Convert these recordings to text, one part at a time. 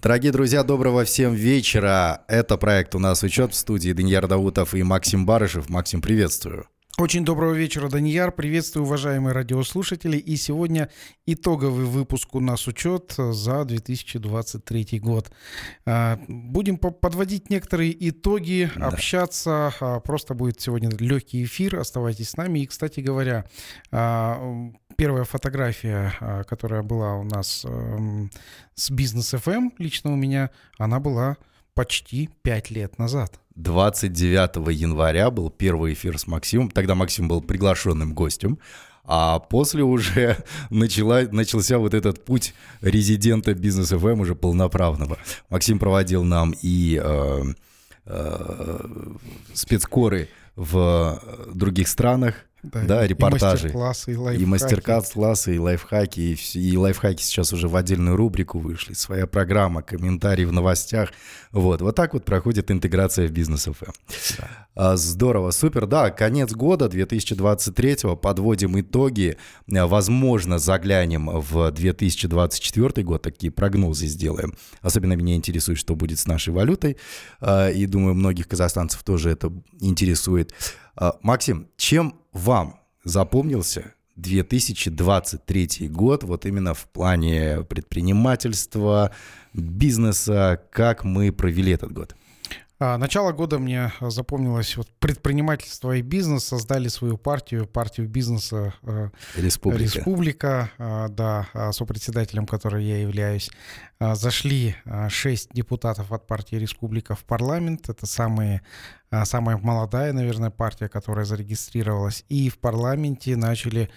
Дорогие друзья, доброго всем вечера. Это проект «У нас учет» в студии Данияр Даутов и Максим Барышев. Максим, приветствую. Очень доброго вечера, Данияр. Приветствую, уважаемые радиослушатели. И сегодня итоговый выпуск «У нас учет» за 2023 год. А, будем подводить некоторые итоги, да. общаться. А, просто будет сегодня легкий эфир. Оставайтесь с нами. И, кстати говоря, а, первая фотография, которая была у нас эм, с бизнес FM, эм лично у меня, она была почти пять лет назад. 29 января был первый эфир с Максимом. Тогда Максим был приглашенным гостем. А после уже начала, начался вот этот путь резидента бизнес FM эм уже полноправного. Максим проводил нам и э, э, спецкоры в других странах, да, да репортажи. И мастер-классы, и лайфхаки. И мастер-классы, и лайфхаки. И, и лайфхаки сейчас уже в отдельную рубрику вышли. Своя программа, комментарии в новостях. Вот, вот так вот проходит интеграция в бизнес ФМ. Да. А, здорово, супер. Да, конец года 2023 подводим итоги. А, возможно, заглянем в 2024 год, такие прогнозы сделаем. Особенно меня интересует, что будет с нашей валютой. А, и думаю, многих казахстанцев тоже это интересует. Максим, чем вам запомнился 2023 год, вот именно в плане предпринимательства, бизнеса, как мы провели этот год? А, начало года мне запомнилось вот предпринимательство и бизнес создали свою партию, партию бизнеса э, Республика. Республика, а, да, а, сопредседателем которой я являюсь. Зашли шесть депутатов от партии Республика в парламент. Это самые самая молодая, наверное, партия, которая зарегистрировалась. И в парламенте начали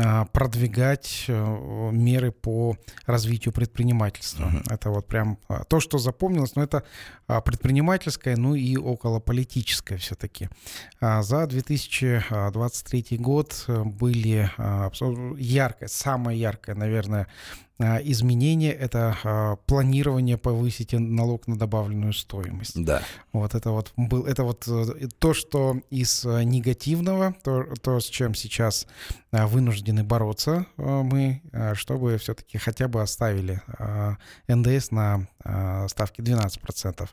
а, продвигать э, меры по развитию предпринимательства. Uh-huh. Это вот прям а, то, что запомнилось, но это а, предпринимательское, ну и околополитическое все-таки. За 2023 год э, были яркое, самое яркое, наверное, а, изменение — это а, планирование повысить налог на добавленную стоимость. Да. Вот это вот был, это вот э, то, что из э, негативного, то, то с чем сейчас а, вынуждены бороться мы, чтобы все-таки хотя бы оставили НДС на ставке 12%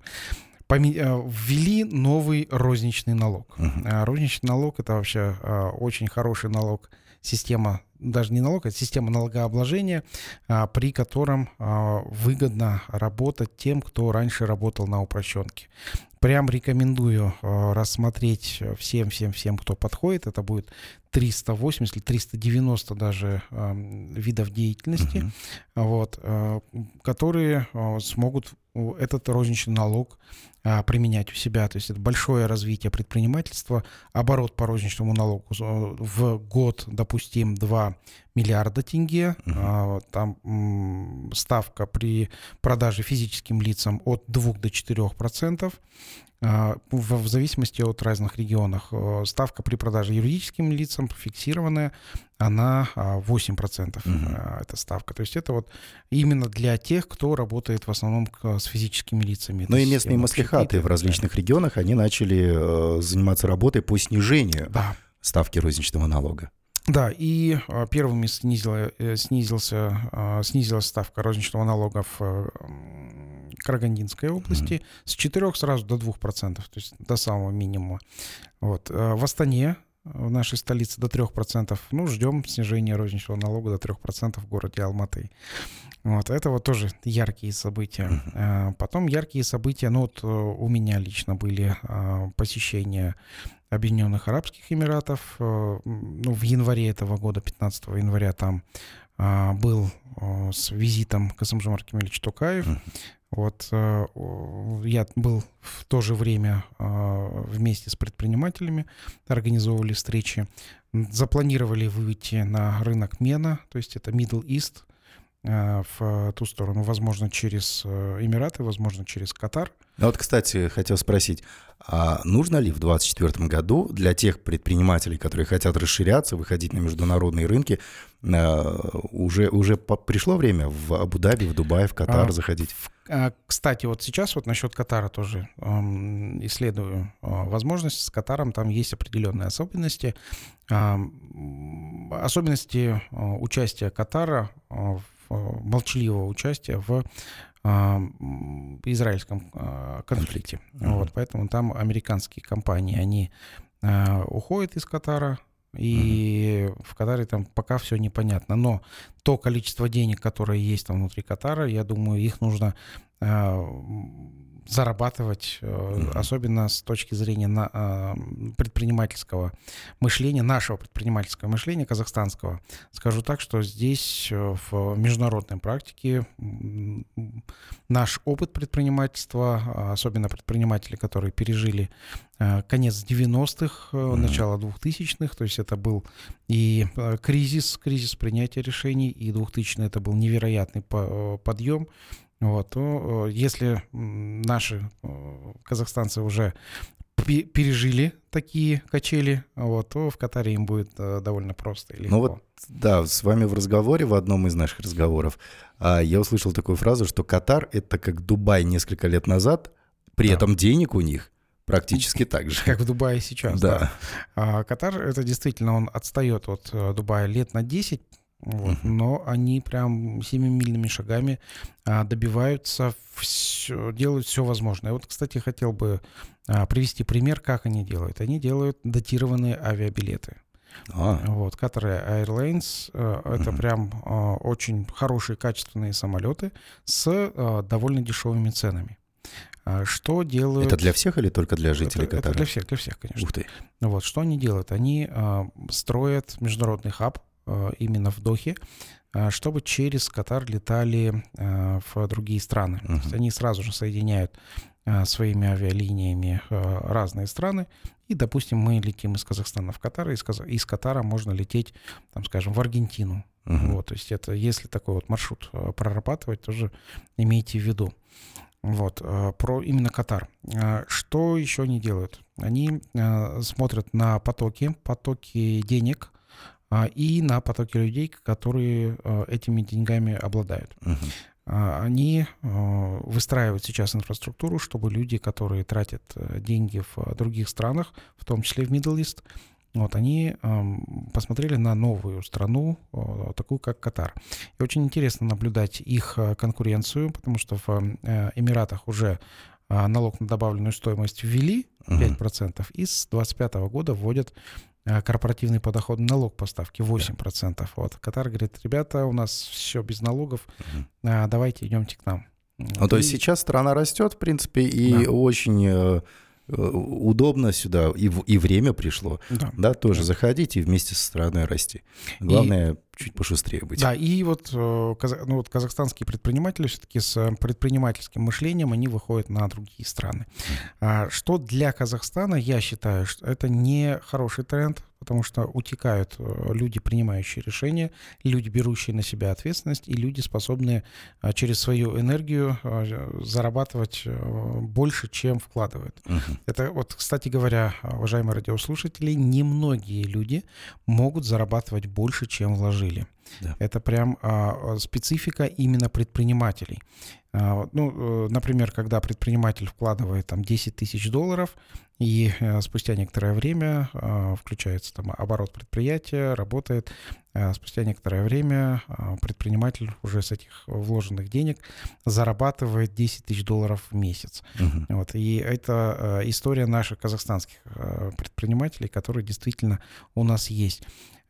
ввели новый розничный налог. Uh-huh. Розничный налог это вообще очень хороший налог, система даже не налог, а система налогообложения, а, при котором а, выгодно работать тем, кто раньше работал на упрощенке. Прям рекомендую а, рассмотреть всем-всем-всем, кто подходит. Это будет 380 или 390 даже видов деятельности, uh-huh. вот, которые смогут этот розничный налог а, применять у себя. То есть это большое развитие предпринимательства. Оборот по розничному налогу в год, допустим, 2 миллиарда тенге. Угу. Там ставка при продаже физическим лицам от 2 до 4 процентов. А, в зависимости от разных регионов. Э, ставка при продаже юридическим лицам фиксированная, она 8% угу. эта ставка. То есть это вот именно для тех, кто работает в основном с физическими лицами. Но ну и местные маслихаты в различных да. регионах, они начали э, заниматься работой по снижению да. ставки розничного налога. Да, и а, первыми снизила, э, снизился, а, снизилась ставка розничного налога в э, Карагандинской области mm-hmm. с 4 сразу до 2%, то есть до самого минимума. Вот. А в Астане, в нашей столице, до 3%. Ну, ждем снижения розничного налога до 3% в городе Алматы. Вот, это вот тоже яркие события. Uh-huh. Потом яркие события, ну вот э, у меня лично были посещения Объединенных Арабских Эмиратов. Э, ну, в январе этого года, 15 января, там а, был э, с визитом Касымжамар Кемельевич Токаев. Uh-huh. Вот э, я был в то же время вместе с предпринимателями, организовывали встречи, запланировали выйти на рынок Мена, то есть это Middle East, в ту сторону, возможно, через Эмираты, возможно, через Катар. Ну вот, кстати, хотел спросить, а нужно ли в 2024 году для тех предпринимателей, которые хотят расширяться, выходить на международные рынки, э, уже, уже пришло время в Абу-Даби, в Дубай, в Катар а, заходить? А, кстати, вот сейчас вот насчет Катара тоже исследую а, возможность. С Катаром там есть определенные особенности. особенности участия Катара, молчаливого участия в израильском конфликте. Mm-hmm. Вот, поэтому там американские компании, они уходят из Катара, и mm-hmm. в Катаре там пока все непонятно. Но то количество денег, которое есть там внутри Катара, я думаю, их нужно зарабатывать, mm-hmm. особенно с точки зрения на, а, предпринимательского мышления, нашего предпринимательского мышления казахстанского. Скажу так, что здесь э, в международной практике наш опыт предпринимательства, а, особенно предприниматели, которые пережили э, конец 90-х, mm-hmm. начало 2000-х, то есть это был и кризис, кризис принятия решений, и 2000 это был невероятный подъем вот, то если наши казахстанцы уже пережили такие качели, вот, то в Катаре им будет э, довольно просто и легко. Ну вот, да, с вами в разговоре, в одном из наших разговоров, а, я услышал такую фразу, что Катар — это как Дубай несколько лет назад, при да. этом денег у них практически так же. Как в Дубае сейчас, да. да. А Катар, это действительно, он отстает от э, Дубая лет на 10, вот. Но они прям семимильными шагами а, добиваются все, делают все возможное. Вот, кстати, хотел бы а, привести пример, как они делают. Они делают датированные авиабилеты. А. Вот, Qatar Airlines а, это прям а, очень хорошие, качественные самолеты с а, довольно дешевыми ценами. А, что делают... Это для всех или только для жителей это, Катара? Это для всех, для всех, конечно. Ух ты. Вот, что они делают? Они строят международный хаб Э, именно в Дохе, э, чтобы через Катар летали э, в другие страны. Uh-huh. То есть они сразу же соединяют своими авиалиниями разные страны. И, допустим, мы летим из Казахстана в Катар, и из, Каз... из Катара можно лететь, там, скажем, в Аргентину. Uh-huh. Вот, то есть это, если такой вот маршрут прорабатывать, тоже имейте в виду. Вот, про именно Катар. Что еще они делают? Они смотрят на потоки, потоки денег, и на потоки людей, которые а, этими деньгами обладают. Uh-huh. Они выстраивают сейчас инфраструктуру, чтобы люди, которые тратят э, деньги в других странах, в том числе в Middle East, вот, они посмотрели на новую страну, такую как Катар. И очень интересно наблюдать их конкуренцию, потому что в э, Эмиратах уже налог на добавленную стоимость ввели 5%, uh-huh. и с 2025 года вводят корпоративный подоходный налог поставки 8%. Да. Вот. Катар говорит, ребята, у нас все без налогов, угу. давайте идемте к нам. Ну, и... то есть сейчас страна растет, в принципе, и да. очень э, удобно сюда, и, и время пришло, да, да тоже да. заходить и вместе со страной расти. Главное, и, чуть пошустрее быть. Да, и вот, ну, вот казахстанские предприниматели все-таки с предпринимательским мышлением, они выходят на другие страны. Mm. Что для Казахстана, я считаю, что это не хороший тренд, потому что утекают э, люди, принимающие решения, люди, берущие на себя ответственность, и люди, способные э, через свою энергию э, зарабатывать больше, чем вкладывают. Uh-huh. Это вот, кстати говоря, уважаемые радиослушатели, немногие люди могут зарабатывать больше, чем вложили. Да. Это прям а, специфика именно предпринимателей. А, ну, например, когда предприниматель вкладывает там 10 тысяч долларов, и э, спустя некоторое время э, включается там оборот предприятия, работает. Э, спустя некоторое время предприниматель уже с этих вложенных денег зарабатывает 10 тысяч долларов в месяц. Uh-huh. Вот. И это история наших казахстанских предпринимателей, которые действительно у нас есть.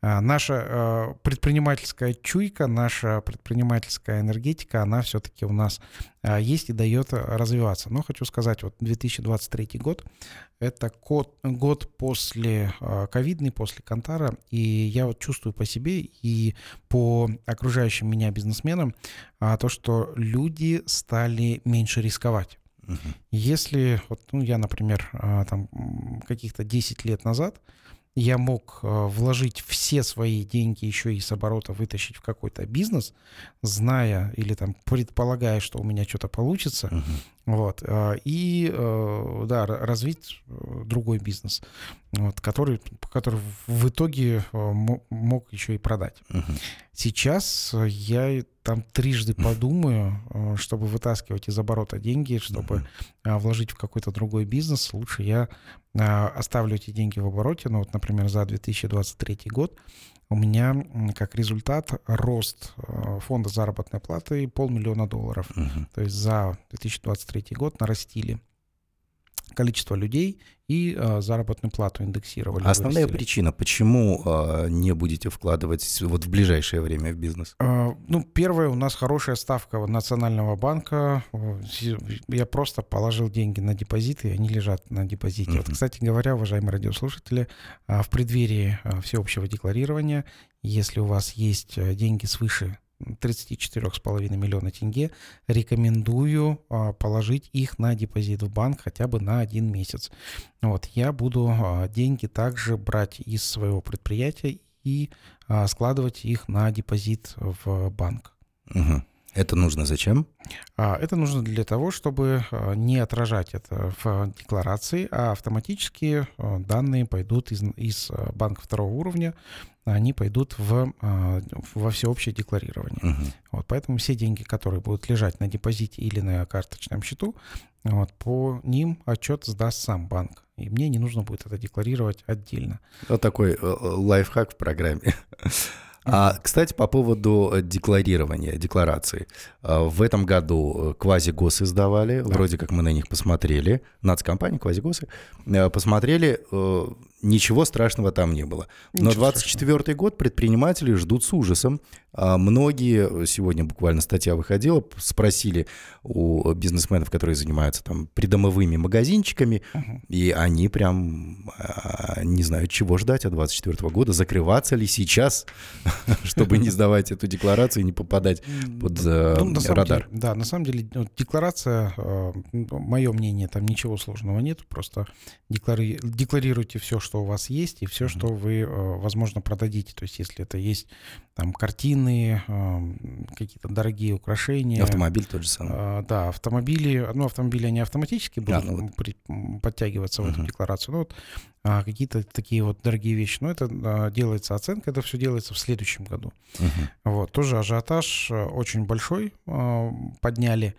А, наша э, предпринимательская чуйка, наша предпринимательская энергетика, она все-таки у нас а, есть и дает развиваться. Но хочу сказать, вот 2023 год — это год, год после ковидный, после Кантара, и я вот чувствую по себе и по окружающим меня бизнесменам то, что люди стали меньше рисковать. Если, вот, ну, я, например, там каких-то 10 лет назад я мог э, вложить все свои деньги еще и с оборота вытащить в какой-то бизнес, зная или там предполагая, что у меня что-то получится, uh-huh. Вот. И, да, развить другой бизнес, вот, который, который в итоге мог еще и продать. Угу. Сейчас я там трижды подумаю, чтобы вытаскивать из оборота деньги, чтобы угу. вложить в какой-то другой бизнес. Лучше я оставлю эти деньги в обороте, ну вот, например, за 2023 год у меня как результат рост э, фонда заработной платы полмиллиона долларов. Угу. То есть за 2023 год нарастили количество людей и э, заработную плату индексировали. Основная вырастили. причина, почему э, не будете вкладывать вот в ближайшее время в бизнес? Э, ну, первое, у нас хорошая ставка Национального банка. Я просто положил деньги на депозиты, и они лежат на депозите. Uh-huh. Вот, кстати говоря, уважаемые радиослушатели, в преддверии всеобщего декларирования, если у вас есть деньги свыше 34,5 миллиона тенге, рекомендую а, положить их на депозит в банк хотя бы на один месяц. Вот, я буду а, деньги также брать из своего предприятия и а, складывать их на депозит в банк. Угу. Это нужно зачем? Это нужно для того, чтобы не отражать это в декларации, а автоматически данные пойдут из, из банка второго уровня они пойдут в, а, во всеобщее декларирование. Угу. Вот, поэтому все деньги, которые будут лежать на депозите или на карточном счету, вот, по ним отчет сдаст сам банк. И мне не нужно будет это декларировать отдельно. Вот такой э, э, лайфхак в программе. А, кстати, по поводу э, декларирования, декларации. А, в этом году квази-госы издавали, да. вроде как мы на них посмотрели, нацкомпании, квази-госы, посмотрели, ничего страшного там не было. Но 24 год предприниматели ждут с ужасом. А многие, сегодня буквально статья выходила, спросили у бизнесменов, которые занимаются там придомовыми магазинчиками, uh-huh. и они прям а, не знают, чего ждать от 24 года, закрываться ли сейчас, чтобы не сдавать эту декларацию и не попадать под э, ну, радар. Да, на самом деле декларация, э, мое мнение, там ничего сложного нет, просто декларируйте все, что у вас есть, и все, что вы, э, возможно, продадите. То есть если это есть там картины, какие-то дорогие украшения. Автомобиль тот же самый. А, да, автомобили, ну, автомобили, они автоматически будут а, ну вот. подтягиваться в эту декларацию. Ну, вот а, какие-то такие вот дорогие вещи. Но это а, делается оценка, это все делается в следующем году. Uh-huh. Вот, тоже ажиотаж очень большой подняли.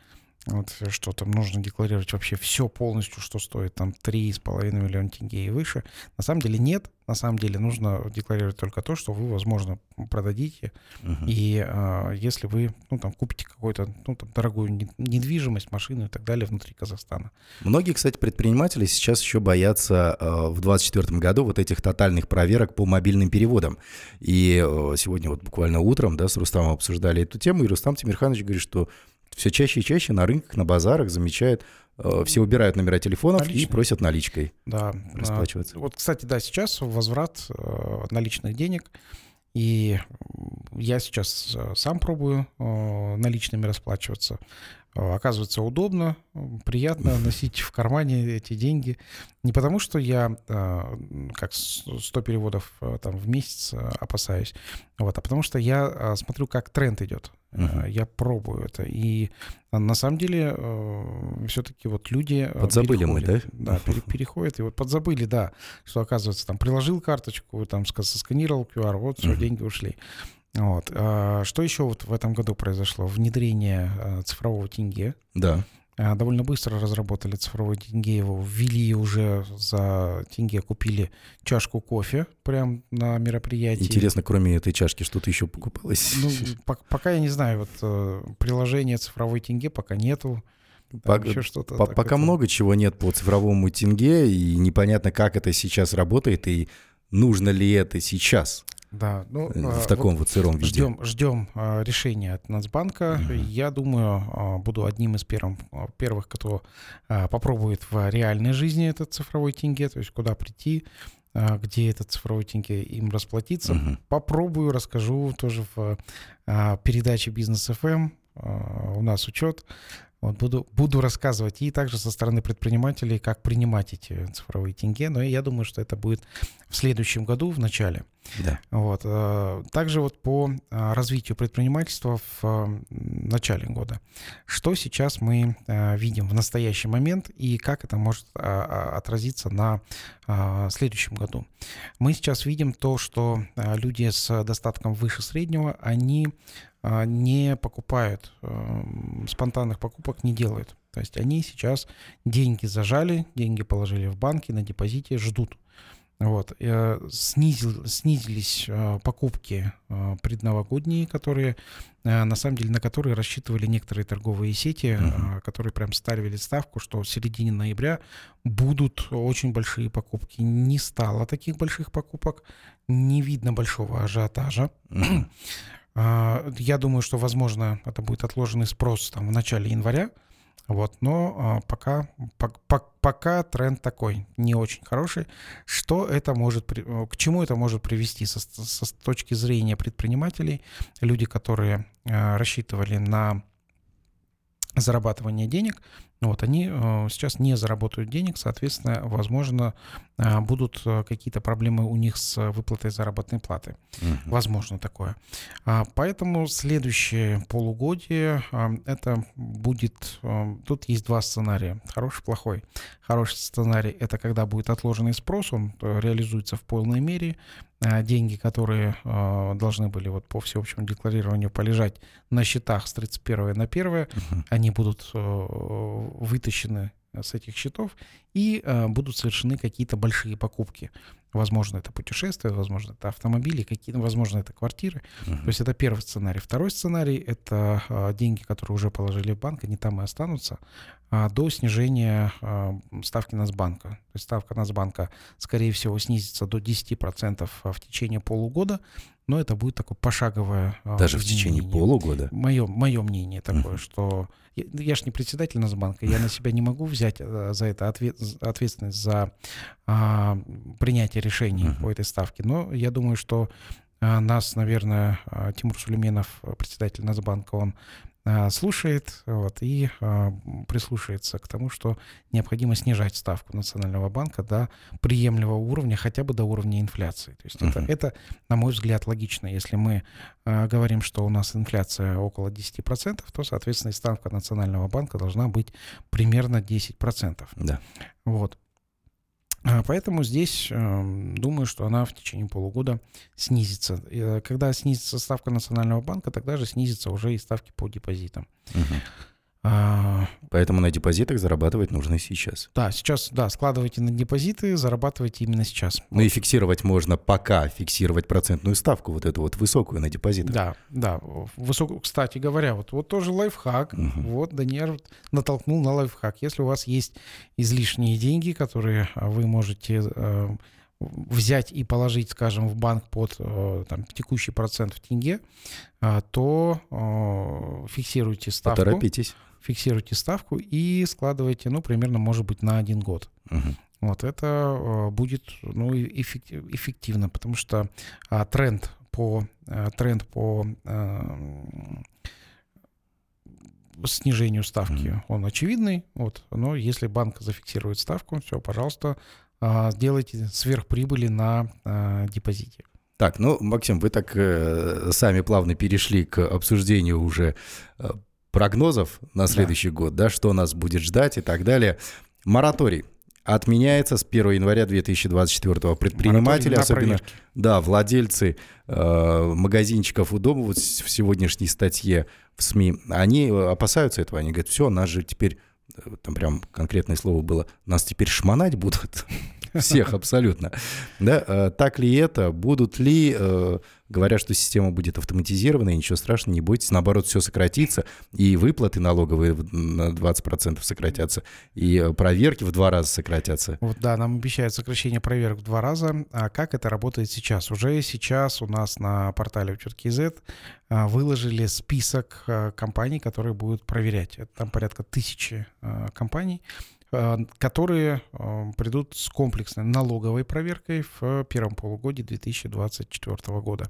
Вот что там нужно декларировать вообще все полностью, что стоит там 3,5 миллиона тенге и выше. На самом деле нет. На самом деле нужно декларировать только то, что вы, возможно, продадите. Uh-huh. И а, если вы ну, там, купите какую-то ну, там, дорогую недвижимость, машину и так далее внутри Казахстана. Многие, кстати, предприниматели сейчас еще боятся э, в 2024 году вот этих тотальных проверок по мобильным переводам. И э, сегодня вот буквально утром да, с Рустамом обсуждали эту тему, и Рустам Тимирханович говорит, что все чаще и чаще на рынках, на базарах замечают, э, все убирают номера телефонов Наличные. и просят наличкой да, расплачиваться. Вот, кстати, да, сейчас возврат э, наличных денег, и я сейчас э, сам пробую наличными расплачиваться. Оказывается, удобно, приятно носить в кармане эти деньги. Не потому, что я как 100 переводов там, в месяц опасаюсь, вот, а потому что я смотрю, как тренд идет. Uh-huh. Я пробую это. И на самом деле э, все-таки вот люди... Э, подзабыли мы, да? Да, пере, переходят. И вот подзабыли, да, что оказывается, там приложил карточку, там сосканировал QR, вот все, uh-huh. деньги ушли. Вот. А что еще вот в этом году произошло? Внедрение цифрового тенге. Да. А, довольно быстро разработали цифровой тенге, его ввели уже за тенге, купили чашку кофе прям на мероприятии. Интересно, кроме этой чашки что-то еще покупалось? Ну, пока я не знаю, вот э, приложение цифровой тенге пока нету. По, еще что-то. По, пока это... много чего нет по цифровому тенге, и непонятно, как это сейчас работает, и нужно ли это сейчас. Да, ну, э, в таком вот, вот сыром виде. Ждем, ждем а, решения от Нацбанка. Угу. Я думаю, а, буду одним из первым, а, первых, кто а, попробует в реальной жизни этот цифровой тенге, то есть куда прийти, а, где этот цифровой тенге им расплатиться. Угу. Попробую, расскажу тоже в а, передаче Бизнес FM. А, у нас учет. Вот буду, буду рассказывать и также со стороны предпринимателей, как принимать эти цифровые тенге. Но я думаю, что это будет в следующем году, в начале. Да. Вот. Э, также вот по э, развитию предпринимательства в э, начале года. Что сейчас мы видим в настоящий момент и как это может отразиться на следующем году? Мы сейчас видим то, что люди с достатком выше среднего, они не покупают, спонтанных покупок не делают. То есть они сейчас деньги зажали, деньги положили в банки на депозите, ждут. Вот. Э, снизил, снизились э, покупки э, предновогодние, которые, на самом деле, на которые рассчитывали некоторые торговые сети, uh-huh. которые прям ставили ставку, что в середине ноября будут очень большие покупки. Не стало таких больших покупок, не видно большого ажиотажа. Uh-huh. Я думаю, что, возможно, это будет отложенный спрос там, в начале января. Вот, но а, пока, по, пока тренд такой, не очень хороший. Что это может, э, к чему это может привести со, со, с точки зрения предпринимателей? Люди, которые а, рассчитывали на зарабатывание денег, вот, они э, сейчас не заработают денег, соответственно, возможно, э, будут э, какие-то проблемы у них с выплатой заработной платы. Угу. Возможно такое. А, поэтому следующее полугодие это будет... Тут есть два сценария. Хороший, плохой. Хороший сценарий — это когда будет отложенный спрос, он реализуется в полной мере. Деньги, которые должны были вот по всеобщему декларированию полежать на счетах с 31 на 1, угу. они будут вытащены с этих счетов и э, будут совершены какие-то большие покупки. Возможно, это путешествия, возможно, это автомобили, какие, возможно, это квартиры. Uh-huh. То есть это первый сценарий. Второй сценарий — это э, деньги, которые уже положили в банк, они там и останутся э, до снижения э, ставки Нацбанка. То есть ставка Нацбанка, скорее всего, снизится до 10% в течение полугода, но это будет такое пошаговое Даже в течение полугода? Мое, мое мнение такое, uh-huh. что... Я, я же не председатель Нацбанка, я на себя не могу взять за это ответ, ответственность за а, принятие решений uh-huh. по этой ставке. Но я думаю, что а, нас, наверное, а, Тимур Сулейменов, председатель Нацбанка, он а, слушает вот, и а, прислушается к тому, что необходимо снижать ставку Национального банка до приемлемого уровня, хотя бы до уровня инфляции. То есть uh-huh. это, это, на мой взгляд, логично. Если мы а, говорим, что у нас инфляция около 10%, то, соответственно, ставка Национального банка должна быть примерно 10%. Да. Вот. А, поэтому здесь эм, думаю, что она в течение полугода снизится. Э, когда снизится ставка Национального банка, тогда же снизятся уже и ставки по депозитам. Угу. А, Поэтому на депозитах зарабатывать нужно сейчас. Да, сейчас, да, складывайте на депозиты, зарабатывайте именно сейчас. Ну вот. и фиксировать можно пока, фиксировать процентную ставку, вот эту вот высокую на депозитах. Да, да. Высокую, кстати говоря, вот, вот тоже лайфхак. Угу. Вот Даниэль натолкнул на лайфхак. Если у вас есть излишние деньги, которые вы можете э, взять и положить, скажем, в банк под э, там, текущий процент в тенге, э, то э, фиксируйте ставку. Поторопитесь фиксируйте ставку и складываете, ну, примерно, может быть, на один год. Угу. Вот это э, будет ну, эффективно, потому что а, тренд по, а, тренд по а, снижению ставки, mm он очевидный. Вот, но если банк зафиксирует ставку, все, пожалуйста, а, сделайте сверхприбыли на а, депозите. Так, ну, Максим, вы так э, сами плавно перешли к обсуждению уже э, прогнозов на следующий да. год, да, что нас будет ждать и так далее. Мораторий отменяется с 1 января 2024 Предприниматели, особенно да, владельцы э, магазинчиков у дома, вот в сегодняшней статье в СМИ, они опасаются этого. Они говорят, все, нас же теперь, э, там прям конкретное слово было, нас теперь шмонать будут. Всех абсолютно. Да, э, так ли это? Будут ли э, говорят, что система будет автоматизирована, и ничего страшного, не бойтесь. Наоборот, все сократится, и выплаты налоговые на 20% сократятся, и э, проверки в два раза сократятся. Вот да, нам обещают сокращение проверок в два раза. А как это работает сейчас? Уже сейчас у нас на портале Учет.кз а, выложили список а, компаний, которые будут проверять. Это там порядка тысячи а, компаний. Э, которые э, придут с комплексной налоговой проверкой в первом полугодии 2024 года.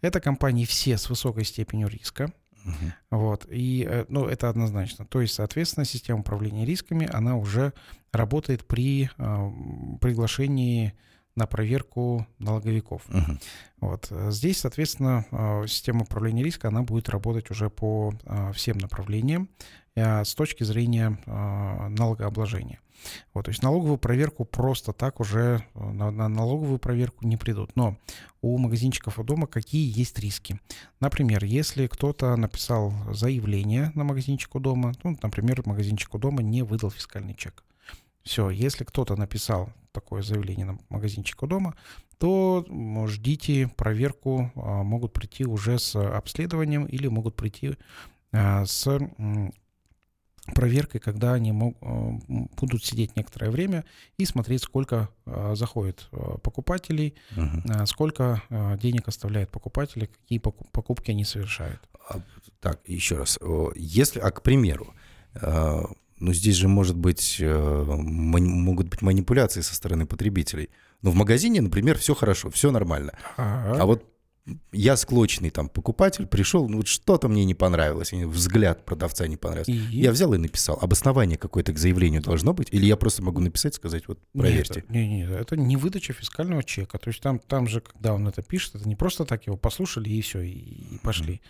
Это компании все с высокой степенью риска. Uh-huh. Вот. И, э, ну, это однозначно. То есть, соответственно, система управления рисками, она уже работает при приглашении на проверку налоговиков. Мгм. Вот. Здесь, соответственно, система управления риска, она будет работать уже по всем направлениям с точки зрения э, налогообложения. Вот, то есть налоговую проверку просто так уже э, на, на налоговую проверку не придут. Но у магазинчиков у дома какие есть риски? Например, если кто-то написал заявление на магазинчик у дома, ну, например, магазинчик у дома не выдал фискальный чек. Все, если кто-то написал такое заявление на магазинчик у дома, то ждите проверку, могут прийти уже с обследованием или могут прийти с проверкой, когда они мог- м, будут сидеть некоторое время и смотреть, сколько а, заходит а, покупателей, а, сколько денег оставляет покупатели, какие поку- покупки они совершают. А, Так, еще раз. Если, а к примеру, э, ну здесь же может быть, э, могут быть манипуляции со стороны потребителей. Но в магазине, например, все хорошо, все нормально. А вот я склочный там покупатель пришел, ну вот что-то мне не понравилось, взгляд продавца не понравился. И- Я взял и написал. Обоснование какое-то к заявлению должно быть? Или я просто могу написать, сказать, вот проверьте? Нет, не, не, это не выдача фискального чека. То есть там, там же, когда он это пишет, это не просто так его послушали и все, и, и пошли.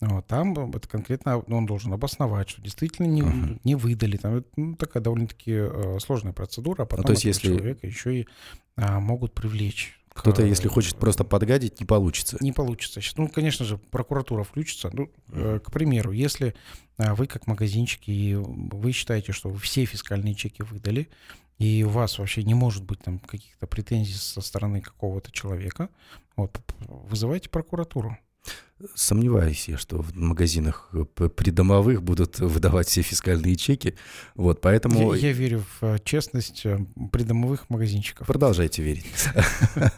Вот, там это конкретно он должен обосновать, что действительно не, Мгм. не выдали. Там это, ну, такая довольно-таки э, сложная процедура, а потом то есть если- человека еще и а, могут привлечь. Кто-то, если хочет просто подгадить, не получится. не получится. Ну, конечно же, прокуратура включится. Ну, э, к примеру, если а, вы как магазинчик, и вы считаете, что вы все фискальные чеки выдали, и у вас вообще не может быть там каких-то претензий со стороны какого-то человека, вот, вызывайте прокуратуру. Сомневаюсь я, что в магазинах придомовых будут выдавать все фискальные чеки. Вот, поэтому Я, я верю в э, честность э, придомовых магазинчиков. продолжайте верить.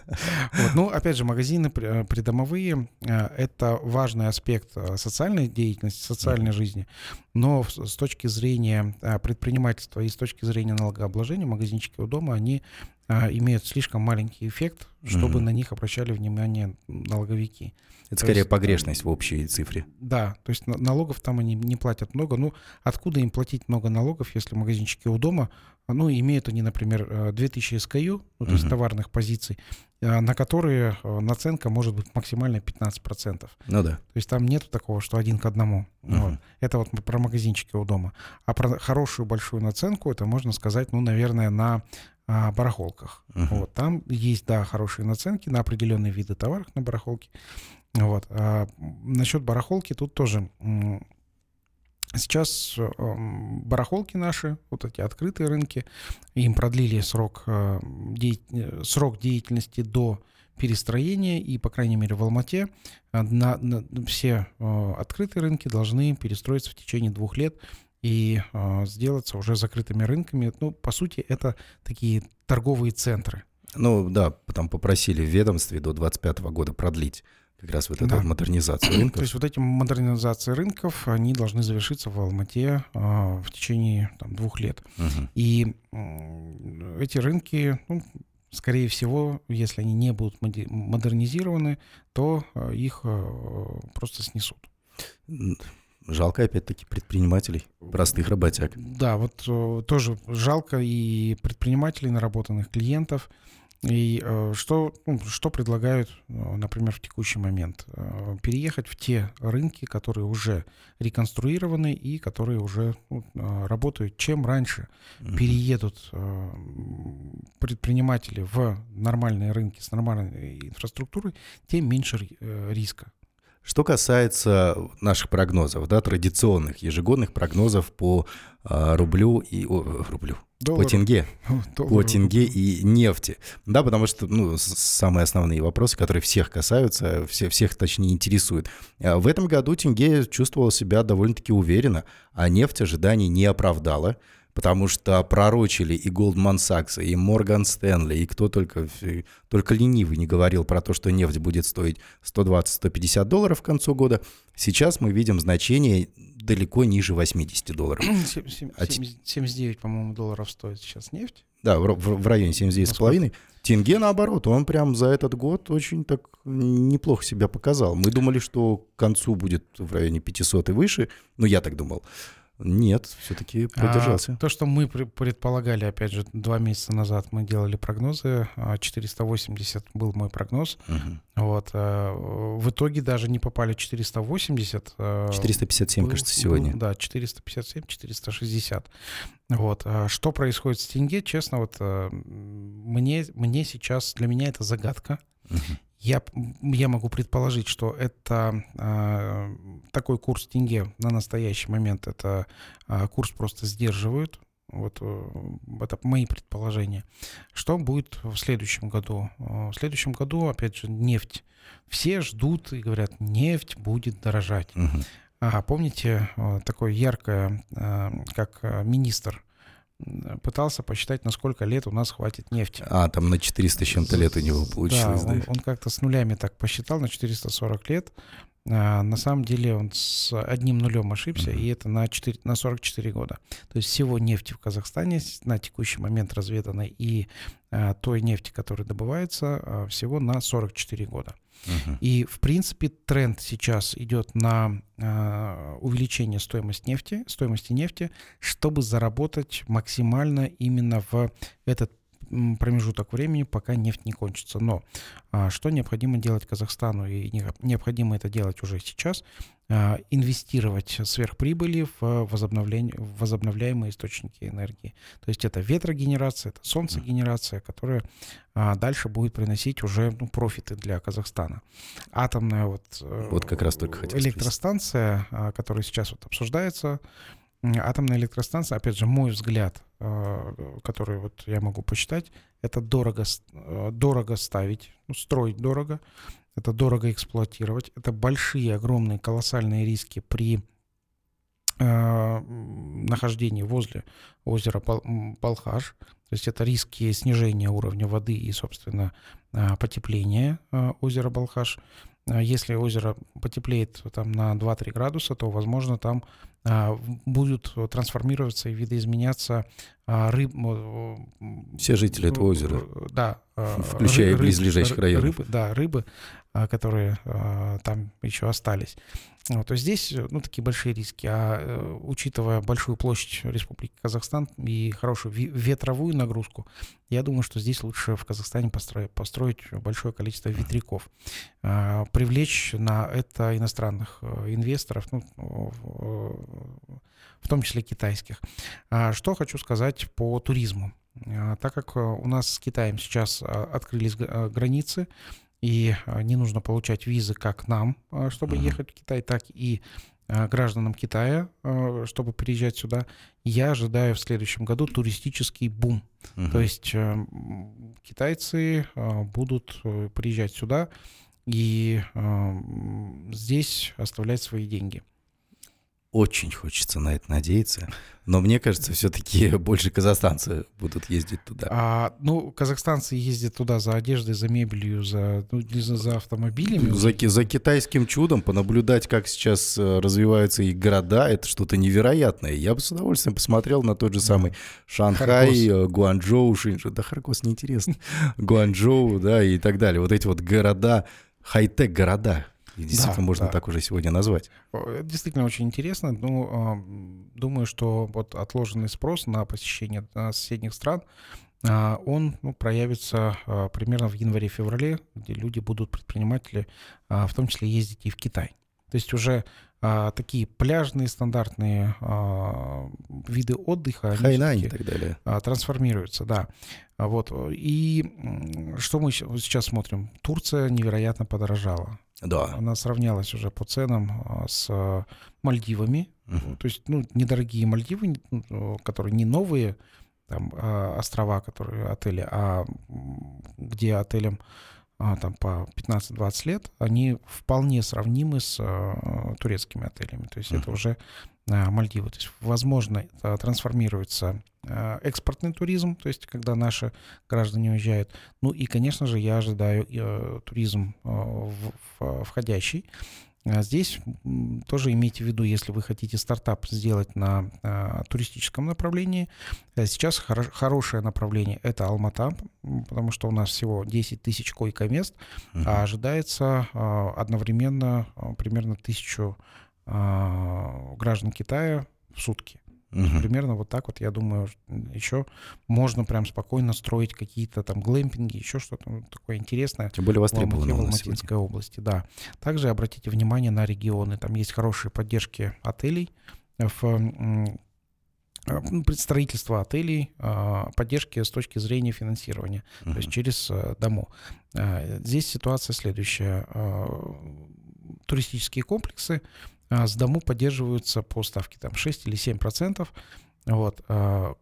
Ну, опять же, магазины э, придомовые это важный аспект социальной деятельности, социальной жизни, но с точки зрения предпринимательства и с точки зрения налогообложения магазинчики у дома, они имеют слишком маленький эффект, чтобы на них обращали внимание налоговики. Это То скорее есть, погрешность в общей цифре. Да, то есть на- налогов там они не платят много. Ну, откуда им платить много налогов, если магазинчики у дома, ну, имеют они, например, э, 2000 SKU, ну, то есть Мгм. товарных позиций, э, на которые э, наценка может быть максимально 15%. Ну да. То есть там нету такого, что один к одному. Мгм. Вот. Это вот про магазинчики у дома. А про хорошую большую наценку, это можно сказать, ну, наверное, на а, барахолках. Мгм. Вот. Там есть, да, хорошие наценки на определенные виды товаров на барахолке. Вот. А насчет барахолки тут тоже сейчас э, барахолки наши, вот эти открытые рынки, им продлили срок, э, э, срок деятельности до перестроения, и, по крайней мере, в Алмате на, на- все открытые рынки должны перестроиться в течение двух лет и сделаться уже закрытыми рынками. Ну, по сути, это такие торговые центры. Ну да, там попросили в ведомстве до 25 года продлить как раз вот эту Да. вот модернизацию То рынков. есть вот эти модернизации рынков, они должны завершиться в Алмате э, в течение там, двух лет. Мгм. И м, эти рынки, ну, скорее всего, если они не будут модернизированы, то э, их э, просто снесут. Жалко опять-таки предпринимателей, простых работяг. Да, вот э, тоже жалко и предпринимателей, наработанных клиентов. И э, что, ну, что предлагают, э, например, в текущий момент? Э, Переехать в те рынки, которые уже реконструированы и которые уже ну, работают. Чем раньше переедут предприниматели в нормальные рынки с нормальной инфраструктурой, тем меньше ри- риска. Что касается наших прогнозов, да, традиционных ежегодных прогнозов по а, рублю и о, рублю, по Доллар- тенге, доллар- по тенге и нефти, да, потому что ну самые основные вопросы, которые всех касаются, все, всех точнее интересуют. А В этом году тенге чувствовал себя довольно-таки уверенно, а нефть ожиданий не оправдала. Потому что пророчили и Goldman Sachs, и Морган Стэнли, и кто только, только ленивый не говорил про то, что нефть будет стоить 120-150 долларов к концу года. Сейчас мы видим значение далеко ниже 80 долларов. Сем- сем- А те- 70 79, по-моему, долларов стоит сейчас нефть. Да, в, в- в районе 79,5. Тенге, наоборот, он прям за этот год очень так неплохо себя показал. Мы думали, что к концу будет в районе 500 и выше. Ну, я так думал. Нет, все-таки продержался. А, то, что мы предполагали, опять же, два месяца назад мы делали прогнозы, 480 а, был мой прогноз. Угу. Вот. А, в итоге даже не попали 480. 457, был, кажется, сегодня. Был, да, 457, 460. Вот. Что происходит с тенге, честно, вот мне, мне сейчас, для меня это загадка. Угу. Я, я могу предположить, что это э, такой курс тенге на настоящий момент, это э, курс просто сдерживают. Вот э, это мои предположения. Что будет в следующем году? В следующем году, опять же, нефть. Все ждут и говорят, нефть будет дорожать. Угу. А помните такое яркое, как министр пытался посчитать, на сколько лет у нас хватит нефти. А, там на 400 с чем-то лет у него получилось. Да, он, он как-то с нулями так посчитал, на 440 лет. А, на самом деле он с одним нулем ошибся, и это на, 4, на 44 года. То есть всего нефти в Казахстане на текущий момент разведанной и а, той нефти, которая добывается, а, всего на 44 года. Uh-huh. И, в принципе, тренд сейчас идет на э, увеличение стоимости нефти, стоимости нефти, чтобы заработать максимально именно в этот промежуток времени, пока нефть не кончится. Но а, что необходимо делать Казахстану, и необходимо это делать уже сейчас, а, инвестировать сверхприбыли в, возобновление, в возобновляемые источники энергии. То есть это ветрогенерация, это солнцегенерация, которая а, дальше будет приносить уже ну, профиты для Казахстана. Атомная вот, э, вот как раз только электростанция, спросить. которая сейчас вот обсуждается, атомная электростанция, опять же, мой взгляд, а, который вот я могу посчитать, это дорого, а, дорого ставить, ну, строить дорого, это дорого эксплуатировать, это большие, огромные, колоссальные риски при э, нахождении возле озера Балхаш, то есть это риски снижения уровня воды и, собственно, потепления озера Балхаш. Если озеро потеплеет там на 2-3 градуса, то, возможно, там а, будут трансформироваться и видоизменяться а, рыб... Все жители этого озера. Да. А, Включая рыб, близлежащих районов. Рыбы, да, рыбы, которые там еще остались. Вот, то здесь, ну, такие большие риски. А э, учитывая большую площадь Республики Казахстан и хорошую ветровую нагрузку, я думаю, что здесь лучше в Казахстане построить, построить большое количество ветряков. Привлечь на это иностранных э, инвесторов, ну, в том числе китайских. А что хочу сказать по туризму. А, так как э, у нас с Китаем сейчас а, открылись э, границы, и не нужно получать визы как нам, чтобы uh-huh. ехать в Китай, так и гражданам Китая, чтобы приезжать сюда, я ожидаю в следующем году туристический бум. Uh-huh. То есть китайцы будут приезжать сюда и здесь оставлять свои деньги. Очень хочется на это надеяться. Но мне кажется, все-таки больше казахстанцы будут ездить туда. А, ну, казахстанцы ездят туда за одеждой, за мебелью, за, ну, за, за автомобилями. За, за китайским чудом понаблюдать, как сейчас э, развиваются их города, это что-то невероятное. Я бы с удовольствием посмотрел на тот же самый Шанхай, Харкос. Э, Гуанчжоу, Шинджу. Да, Харкос неинтересно. Гуанчжоу, да, и так далее. Вот эти вот города, хай-тек города, действительно да, можно да. так уже сегодня назвать. Это действительно очень интересно. Ну, а, думаю, что вот отложенный спрос на посещение соседних стран, а, он ну, проявится а, примерно в январе-феврале, где люди будут, предприниматели, в том числе ездить и в Китай. То есть уже а, такие пляжные стандартные а, виды отдыха Хайнань и так далее а, трансформируются, да. Вот и что мы сейчас смотрим? Турция невероятно подорожала. Да. Она сравнялась уже по ценам а, с Мальдивами. Угу. То есть, ну, недорогие Мальдивы, ну, которые не новые там, а, острова, которые отели, а где отелям а, там по 15-20 лет, они вполне сравнимы с а, турецкими отелями. То есть uh-huh. это уже а, Мальдивы. То есть, возможно, трансформируется экспортный туризм, то есть когда наши граждане уезжают. Ну и, конечно же, я ожидаю э, туризм входящий. А здесь тоже имейте в виду, если вы хотите стартап сделать на а, туристическом направлении, э, сейчас хоро- хорошее направление это Алмата, потому что у нас всего 10 тысяч койко-мест, uh-huh. а ожидается а, одновременно а, примерно тысячу граждан Китая в сутки. Угу. Примерно вот так вот, я думаю, еще можно прям спокойно строить какие-то там глэмпинги, еще что-то такое интересное. Тем более востребовано в Алматинской области, да. Также обратите внимание на регионы. Там есть хорошие поддержки отелей в строительство отелей, а, поддержки с точки зрения финансирования, uh-huh. то есть через э, дому. А, здесь ситуация следующая. А, туристические комплексы а, с дому поддерживаются по ставке там 6 или 7 процентов. Вот, а,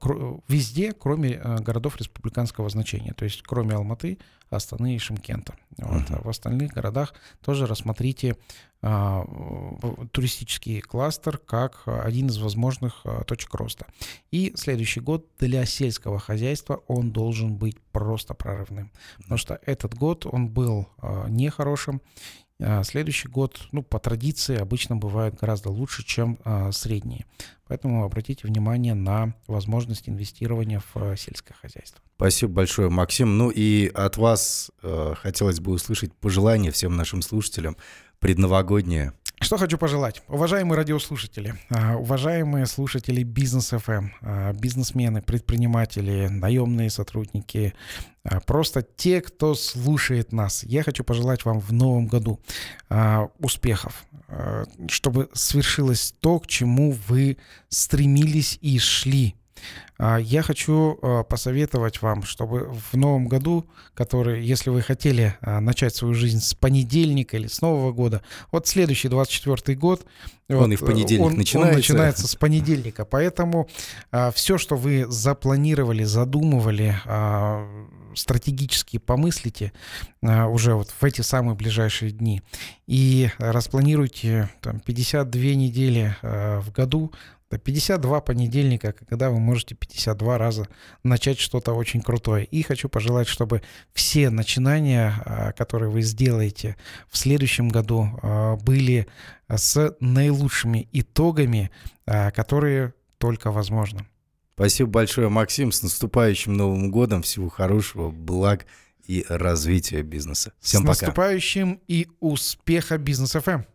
везде, кроме а, городов республиканского значения, то есть кроме Алматы, Астаны и Шимкента. Вот. Uh-huh. В остальных городах тоже рассмотрите а, туристический кластер как один из возможных а, точек роста. И следующий год для сельского хозяйства он должен быть просто прорывным, потому что этот год он был а, нехорошим, а следующий год, ну, по традиции, обычно бывает гораздо лучше, чем а, средние. Поэтому обратите внимание на возможность инвестирования в а, сельское хозяйство. Спасибо большое, Максим. Ну и от вас э, хотелось бы услышать пожелания всем нашим слушателям предновогоднее. Что хочу пожелать? Уважаемые радиослушатели, а, уважаемые слушатели Бизнес ФМ, а, бизнесмены, предприниматели, наемные сотрудники, а, просто те, кто слушает нас, я хочу пожелать вам в новом году успехов, чтобы свершилось то, к чему вы стремились и шли я хочу а, посоветовать вам, чтобы в новом году, который, если вы хотели а, начать свою жизнь с понедельника или с Нового года, вот следующий 24 год, он вот, и в понедельник он, начинается. Он начинается с понедельника. Поэтому а, все, что вы запланировали, задумывали, а, стратегически помыслите а, уже вот в эти самые ближайшие дни и распланируйте там, 52 недели а, в году 52 понедельника, когда вы можете 52 раза начать что-то очень крутое. И хочу пожелать, чтобы все начинания, а, которые вы сделаете в следующем году, а, были с наилучшими итогами, а, которые только возможно. Спасибо большое, Максим. С наступающим Новым годом. Всего хорошего, благ и развития бизнеса. Всем с пока. С наступающим и успеха бизнес FM.